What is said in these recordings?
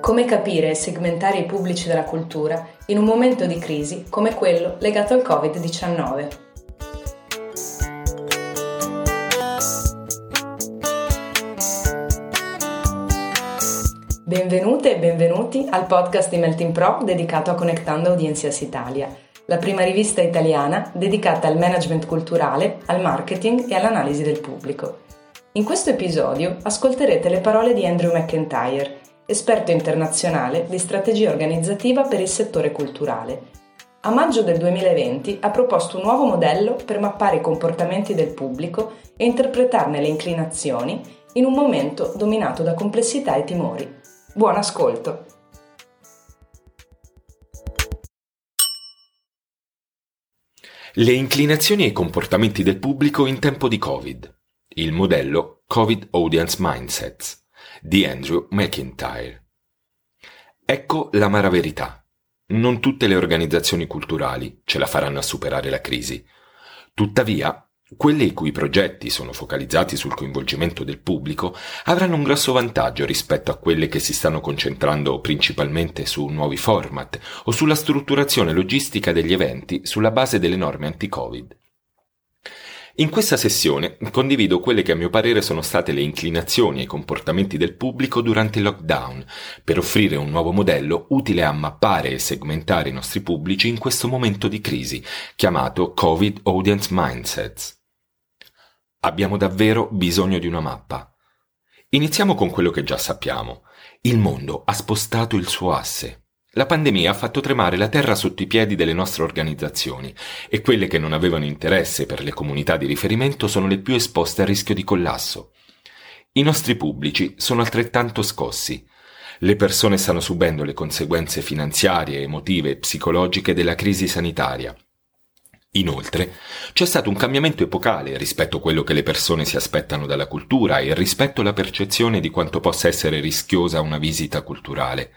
Come capire e segmentare i pubblici della cultura in un momento di crisi come quello legato al Covid-19. Benvenute e benvenuti al podcast di Melting Pro dedicato a Connectando Audiencias Italia, la prima rivista italiana dedicata al management culturale, al marketing e all'analisi del pubblico. In questo episodio ascolterete le parole di Andrew McIntyre, esperto internazionale di strategia organizzativa per il settore culturale. A maggio del 2020 ha proposto un nuovo modello per mappare i comportamenti del pubblico e interpretarne le inclinazioni in un momento dominato da complessità e timori. Buon ascolto! Le inclinazioni e i comportamenti del pubblico in tempo di Covid. Il modello Covid Audience Mindsets di Andrew McIntyre. Ecco l'amara verità. Non tutte le organizzazioni culturali ce la faranno a superare la crisi. Tuttavia, quelle i cui progetti sono focalizzati sul coinvolgimento del pubblico avranno un grosso vantaggio rispetto a quelle che si stanno concentrando principalmente su nuovi format o sulla strutturazione logistica degli eventi sulla base delle norme anti-Covid. In questa sessione condivido quelle che a mio parere sono state le inclinazioni e i comportamenti del pubblico durante il lockdown, per offrire un nuovo modello utile a mappare e segmentare i nostri pubblici in questo momento di crisi, chiamato Covid Audience Mindsets. Abbiamo davvero bisogno di una mappa. Iniziamo con quello che già sappiamo. Il mondo ha spostato il suo asse. La pandemia ha fatto tremare la terra sotto i piedi delle nostre organizzazioni e quelle che non avevano interesse per le comunità di riferimento sono le più esposte a rischio di collasso. I nostri pubblici sono altrettanto scossi. Le persone stanno subendo le conseguenze finanziarie, emotive e psicologiche della crisi sanitaria. Inoltre, c'è stato un cambiamento epocale rispetto a quello che le persone si aspettano dalla cultura e rispetto alla percezione di quanto possa essere rischiosa una visita culturale.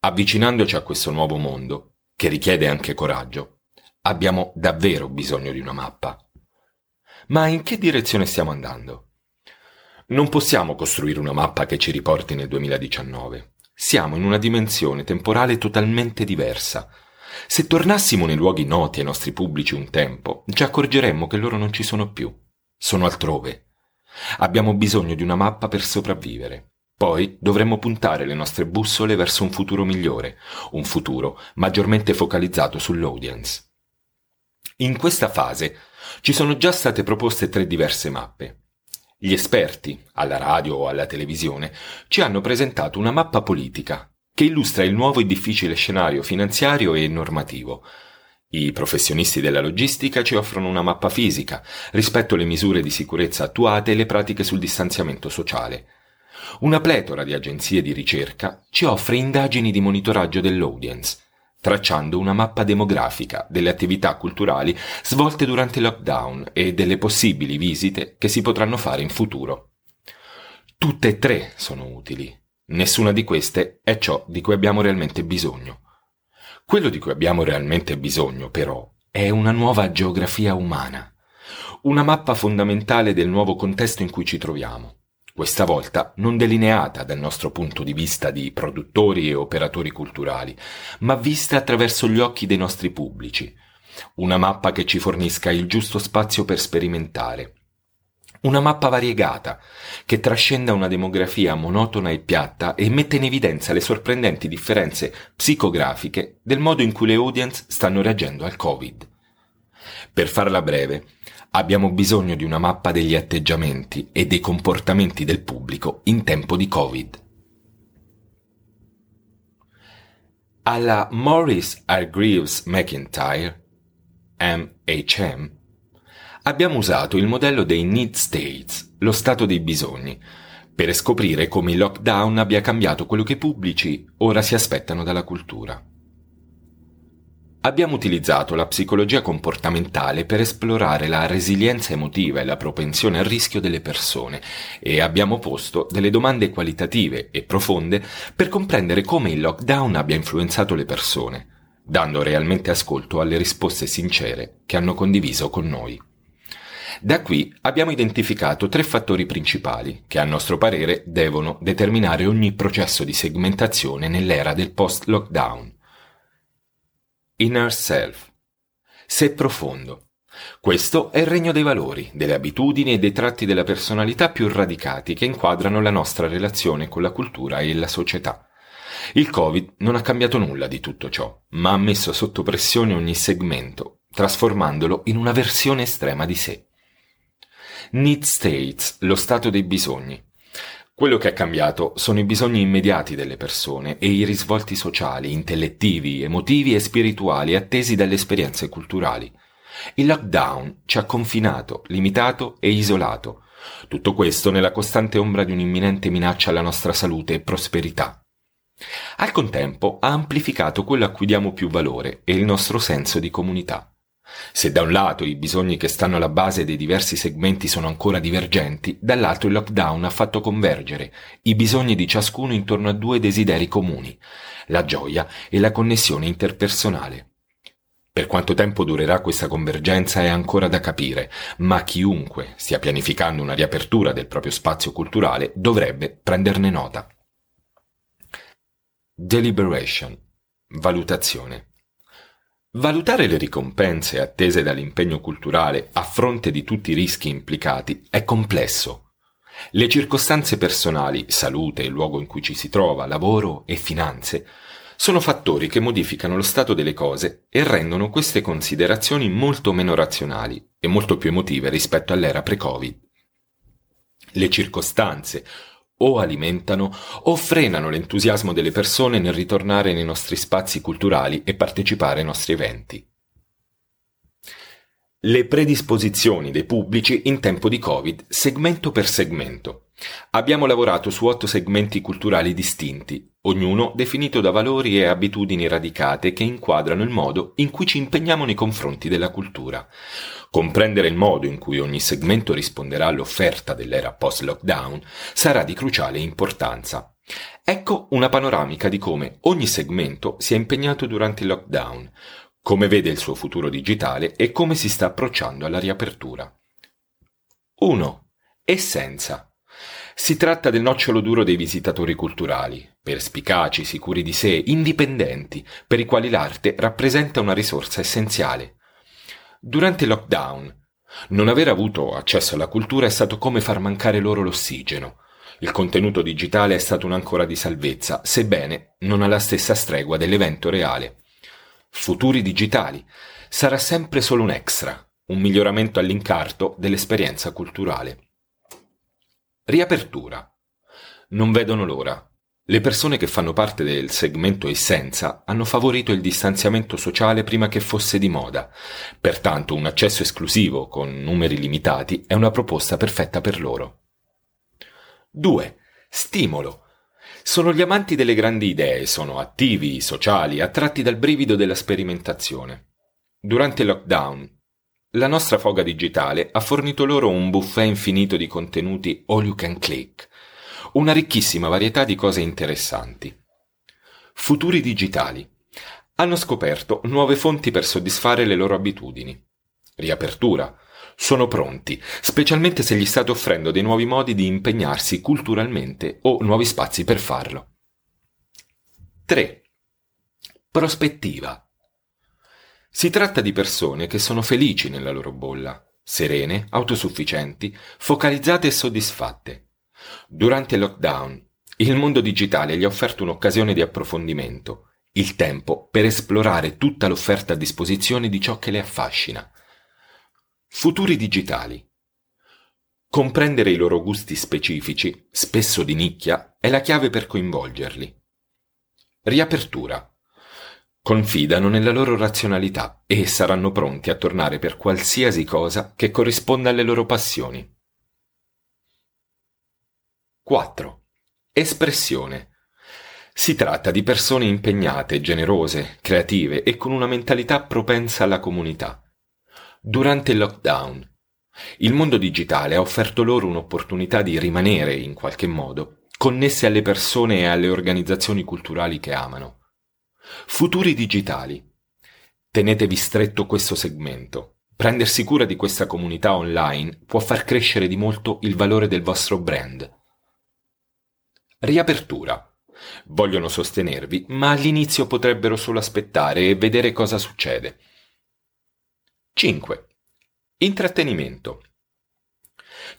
Avvicinandoci a questo nuovo mondo, che richiede anche coraggio, abbiamo davvero bisogno di una mappa. Ma in che direzione stiamo andando? Non possiamo costruire una mappa che ci riporti nel 2019. Siamo in una dimensione temporale totalmente diversa. Se tornassimo nei luoghi noti ai nostri pubblici un tempo, ci accorgeremmo che loro non ci sono più. Sono altrove. Abbiamo bisogno di una mappa per sopravvivere. Poi dovremmo puntare le nostre bussole verso un futuro migliore, un futuro maggiormente focalizzato sull'audience. In questa fase ci sono già state proposte tre diverse mappe. Gli esperti, alla radio o alla televisione, ci hanno presentato una mappa politica che illustra il nuovo e difficile scenario finanziario e normativo. I professionisti della logistica ci offrono una mappa fisica rispetto alle misure di sicurezza attuate e le pratiche sul distanziamento sociale. Una pletora di agenzie di ricerca ci offre indagini di monitoraggio dell'audience, tracciando una mappa demografica delle attività culturali svolte durante il lockdown e delle possibili visite che si potranno fare in futuro. Tutte e tre sono utili. Nessuna di queste è ciò di cui abbiamo realmente bisogno. Quello di cui abbiamo realmente bisogno, però, è una nuova geografia umana, una mappa fondamentale del nuovo contesto in cui ci troviamo questa volta non delineata dal nostro punto di vista di produttori e operatori culturali, ma vista attraverso gli occhi dei nostri pubblici. Una mappa che ci fornisca il giusto spazio per sperimentare. Una mappa variegata, che trascenda una demografia monotona e piatta e mette in evidenza le sorprendenti differenze psicografiche del modo in cui le audience stanno reagendo al Covid. Per farla breve, abbiamo bisogno di una mappa degli atteggiamenti e dei comportamenti del pubblico in tempo di Covid. Alla Morris Hargreaves McIntyre, MHM, abbiamo usato il modello dei Need States, lo stato dei bisogni, per scoprire come il lockdown abbia cambiato quello che i pubblici ora si aspettano dalla cultura. Abbiamo utilizzato la psicologia comportamentale per esplorare la resilienza emotiva e la propensione al rischio delle persone e abbiamo posto delle domande qualitative e profonde per comprendere come il lockdown abbia influenzato le persone, dando realmente ascolto alle risposte sincere che hanno condiviso con noi. Da qui abbiamo identificato tre fattori principali che a nostro parere devono determinare ogni processo di segmentazione nell'era del post-lockdown. Inner self. Sé profondo. Questo è il regno dei valori, delle abitudini e dei tratti della personalità più radicati che inquadrano la nostra relazione con la cultura e la società. Il Covid non ha cambiato nulla di tutto ciò, ma ha messo sotto pressione ogni segmento, trasformandolo in una versione estrema di sé. Need states, lo stato dei bisogni. Quello che è cambiato sono i bisogni immediati delle persone e i risvolti sociali, intellettivi, emotivi e spirituali attesi dalle esperienze culturali. Il lockdown ci ha confinato, limitato e isolato. Tutto questo nella costante ombra di un'imminente minaccia alla nostra salute e prosperità. Al contempo ha amplificato quello a cui diamo più valore e il nostro senso di comunità. Se da un lato i bisogni che stanno alla base dei diversi segmenti sono ancora divergenti, dall'altro il lockdown ha fatto convergere i bisogni di ciascuno intorno a due desideri comuni, la gioia e la connessione interpersonale. Per quanto tempo durerà questa convergenza è ancora da capire, ma chiunque stia pianificando una riapertura del proprio spazio culturale dovrebbe prenderne nota. Deliberation. Valutazione. Valutare le ricompense attese dall'impegno culturale a fronte di tutti i rischi implicati è complesso. Le circostanze personali, salute, il luogo in cui ci si trova, lavoro e finanze, sono fattori che modificano lo stato delle cose e rendono queste considerazioni molto meno razionali e molto più emotive rispetto all'era pre-Covid. Le circostanze o alimentano o frenano l'entusiasmo delle persone nel ritornare nei nostri spazi culturali e partecipare ai nostri eventi. Le predisposizioni dei pubblici in tempo di Covid, segmento per segmento. Abbiamo lavorato su otto segmenti culturali distinti, ognuno definito da valori e abitudini radicate che inquadrano il modo in cui ci impegniamo nei confronti della cultura. Comprendere il modo in cui ogni segmento risponderà all'offerta dell'era post-lockdown sarà di cruciale importanza. Ecco una panoramica di come ogni segmento si è impegnato durante il lockdown, come vede il suo futuro digitale e come si sta approcciando alla riapertura. 1. Essenza. Si tratta del nocciolo duro dei visitatori culturali, perspicaci, sicuri di sé, indipendenti, per i quali l'arte rappresenta una risorsa essenziale. Durante il lockdown, non aver avuto accesso alla cultura è stato come far mancare loro l'ossigeno. Il contenuto digitale è stato un'ancora di salvezza, sebbene non alla stessa stregua dell'evento reale. Futuri digitali sarà sempre solo un extra, un miglioramento all'incarto dell'esperienza culturale. Riapertura. Non vedono l'ora. Le persone che fanno parte del segmento essenza hanno favorito il distanziamento sociale prima che fosse di moda. Pertanto un accesso esclusivo con numeri limitati è una proposta perfetta per loro. 2. Stimolo. Sono gli amanti delle grandi idee, sono attivi, sociali, attratti dal brivido della sperimentazione. Durante il lockdown la nostra foga digitale ha fornito loro un buffet infinito di contenuti all you can click, una ricchissima varietà di cose interessanti. Futuri digitali. Hanno scoperto nuove fonti per soddisfare le loro abitudini. Riapertura. Sono pronti, specialmente se gli state offrendo dei nuovi modi di impegnarsi culturalmente o nuovi spazi per farlo. 3. Prospettiva. Si tratta di persone che sono felici nella loro bolla, serene, autosufficienti, focalizzate e soddisfatte. Durante il lockdown, il mondo digitale gli ha offerto un'occasione di approfondimento, il tempo per esplorare tutta l'offerta a disposizione di ciò che le affascina. Futuri digitali. Comprendere i loro gusti specifici, spesso di nicchia, è la chiave per coinvolgerli. Riapertura confidano nella loro razionalità e saranno pronti a tornare per qualsiasi cosa che corrisponda alle loro passioni. 4. Espressione. Si tratta di persone impegnate, generose, creative e con una mentalità propensa alla comunità. Durante il lockdown, il mondo digitale ha offerto loro un'opportunità di rimanere, in qualche modo, connesse alle persone e alle organizzazioni culturali che amano. Futuri digitali. Tenetevi stretto questo segmento. prendersi cura di questa comunità online può far crescere di molto il valore del vostro brand. Riapertura. Vogliono sostenervi, ma all'inizio potrebbero solo aspettare e vedere cosa succede. 5. Intrattenimento.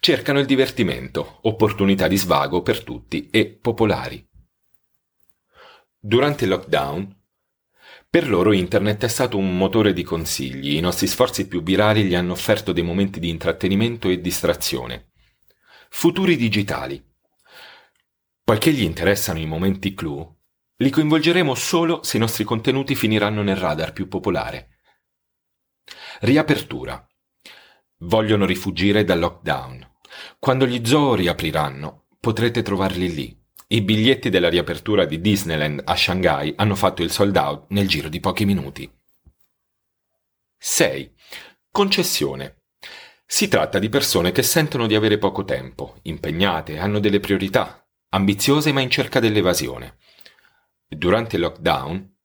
Cercano il divertimento, opportunità di svago per tutti e popolari. Durante il lockdown, per loro internet è stato un motore di consigli, i nostri sforzi più virali gli hanno offerto dei momenti di intrattenimento e distrazione. Futuri digitali. Poiché gli interessano i momenti clou, li coinvolgeremo solo se i nostri contenuti finiranno nel radar più popolare. Riapertura. Vogliono rifugire dal lockdown. Quando gli zoo riapriranno, potrete trovarli lì. I biglietti della riapertura di Disneyland a Shanghai hanno fatto il sold out nel giro di pochi minuti. 6. Concessione. Si tratta di persone che sentono di avere poco tempo, impegnate, hanno delle priorità, ambiziose ma in cerca dell'evasione. Durante il lockdown,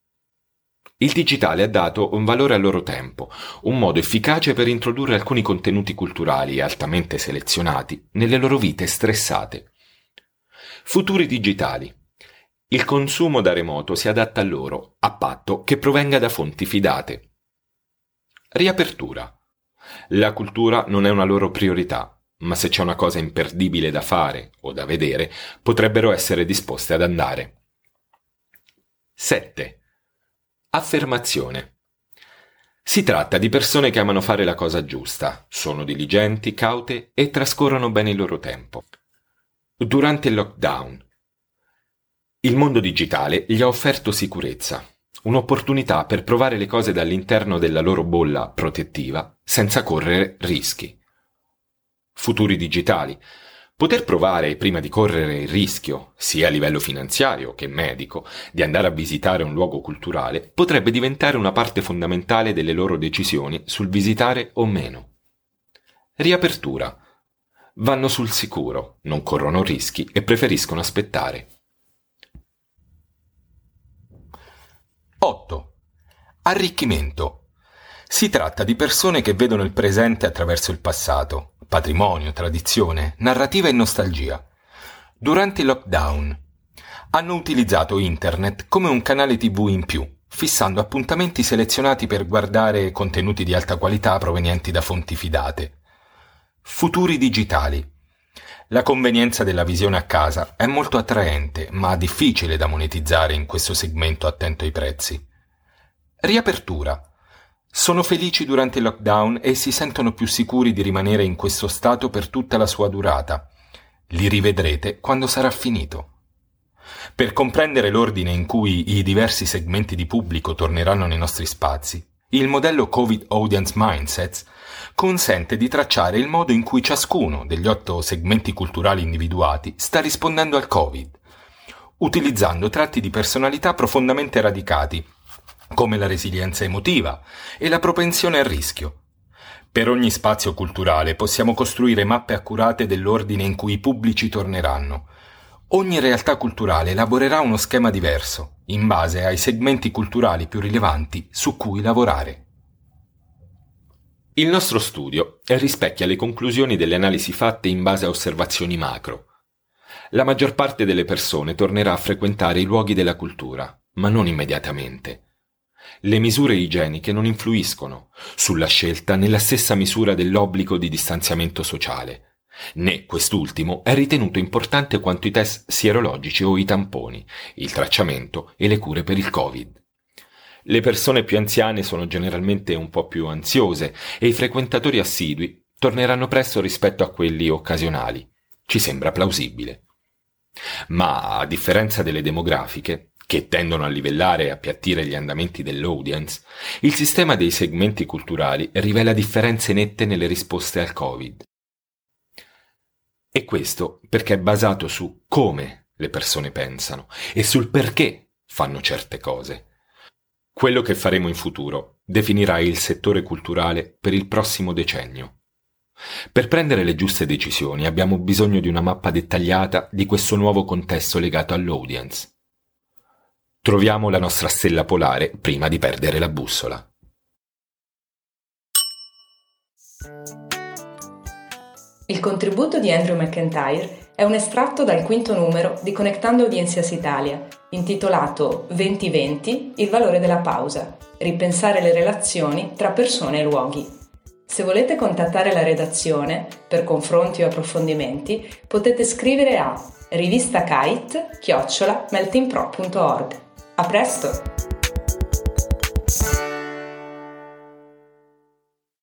il digitale ha dato un valore al loro tempo, un modo efficace per introdurre alcuni contenuti culturali altamente selezionati nelle loro vite stressate. Futuri digitali. Il consumo da remoto si adatta a loro, a patto che provenga da fonti fidate. Riapertura. La cultura non è una loro priorità, ma se c'è una cosa imperdibile da fare o da vedere, potrebbero essere disposte ad andare. 7. Affermazione. Si tratta di persone che amano fare la cosa giusta, sono diligenti, caute e trascorrono bene il loro tempo. Durante il lockdown. Il mondo digitale gli ha offerto sicurezza, un'opportunità per provare le cose dall'interno della loro bolla protettiva senza correre rischi. Futuri digitali. Poter provare, prima di correre il rischio, sia a livello finanziario che medico, di andare a visitare un luogo culturale, potrebbe diventare una parte fondamentale delle loro decisioni sul visitare o meno. Riapertura vanno sul sicuro, non corrono rischi e preferiscono aspettare. 8. Arricchimento. Si tratta di persone che vedono il presente attraverso il passato, patrimonio, tradizione, narrativa e nostalgia. Durante il lockdown hanno utilizzato internet come un canale tv in più, fissando appuntamenti selezionati per guardare contenuti di alta qualità provenienti da fonti fidate. Futuri digitali. La convenienza della visione a casa è molto attraente, ma difficile da monetizzare in questo segmento attento ai prezzi. Riapertura. Sono felici durante il lockdown e si sentono più sicuri di rimanere in questo stato per tutta la sua durata. Li rivedrete quando sarà finito. Per comprendere l'ordine in cui i diversi segmenti di pubblico torneranno nei nostri spazi, il modello Covid Audience Mindsets consente di tracciare il modo in cui ciascuno degli otto segmenti culturali individuati sta rispondendo al Covid, utilizzando tratti di personalità profondamente radicati, come la resilienza emotiva e la propensione al rischio. Per ogni spazio culturale possiamo costruire mappe accurate dell'ordine in cui i pubblici torneranno. Ogni realtà culturale elaborerà uno schema diverso, in base ai segmenti culturali più rilevanti su cui lavorare. Il nostro studio rispecchia le conclusioni delle analisi fatte in base a osservazioni macro. La maggior parte delle persone tornerà a frequentare i luoghi della cultura, ma non immediatamente. Le misure igieniche non influiscono sulla scelta nella stessa misura dell'obbligo di distanziamento sociale, né quest'ultimo è ritenuto importante quanto i test sierologici o i tamponi, il tracciamento e le cure per il Covid. Le persone più anziane sono generalmente un po' più ansiose e i frequentatori assidui torneranno presto rispetto a quelli occasionali. Ci sembra plausibile. Ma, a differenza delle demografiche, che tendono a livellare e appiattire gli andamenti dell'audience, il sistema dei segmenti culturali rivela differenze nette nelle risposte al Covid. E questo perché è basato su come le persone pensano e sul perché fanno certe cose quello che faremo in futuro definirà il settore culturale per il prossimo decennio. Per prendere le giuste decisioni abbiamo bisogno di una mappa dettagliata di questo nuovo contesto legato all'audience. Troviamo la nostra stella polare prima di perdere la bussola. Il contributo di Andrew McIntyre è un estratto dal quinto numero di Connectando Audiencias Italia, intitolato 2020 Il valore della pausa, ripensare le relazioni tra persone e luoghi. Se volete contattare la redazione per confronti o approfondimenti, potete scrivere a rivista kite chiocciola meltingpro.org. A presto!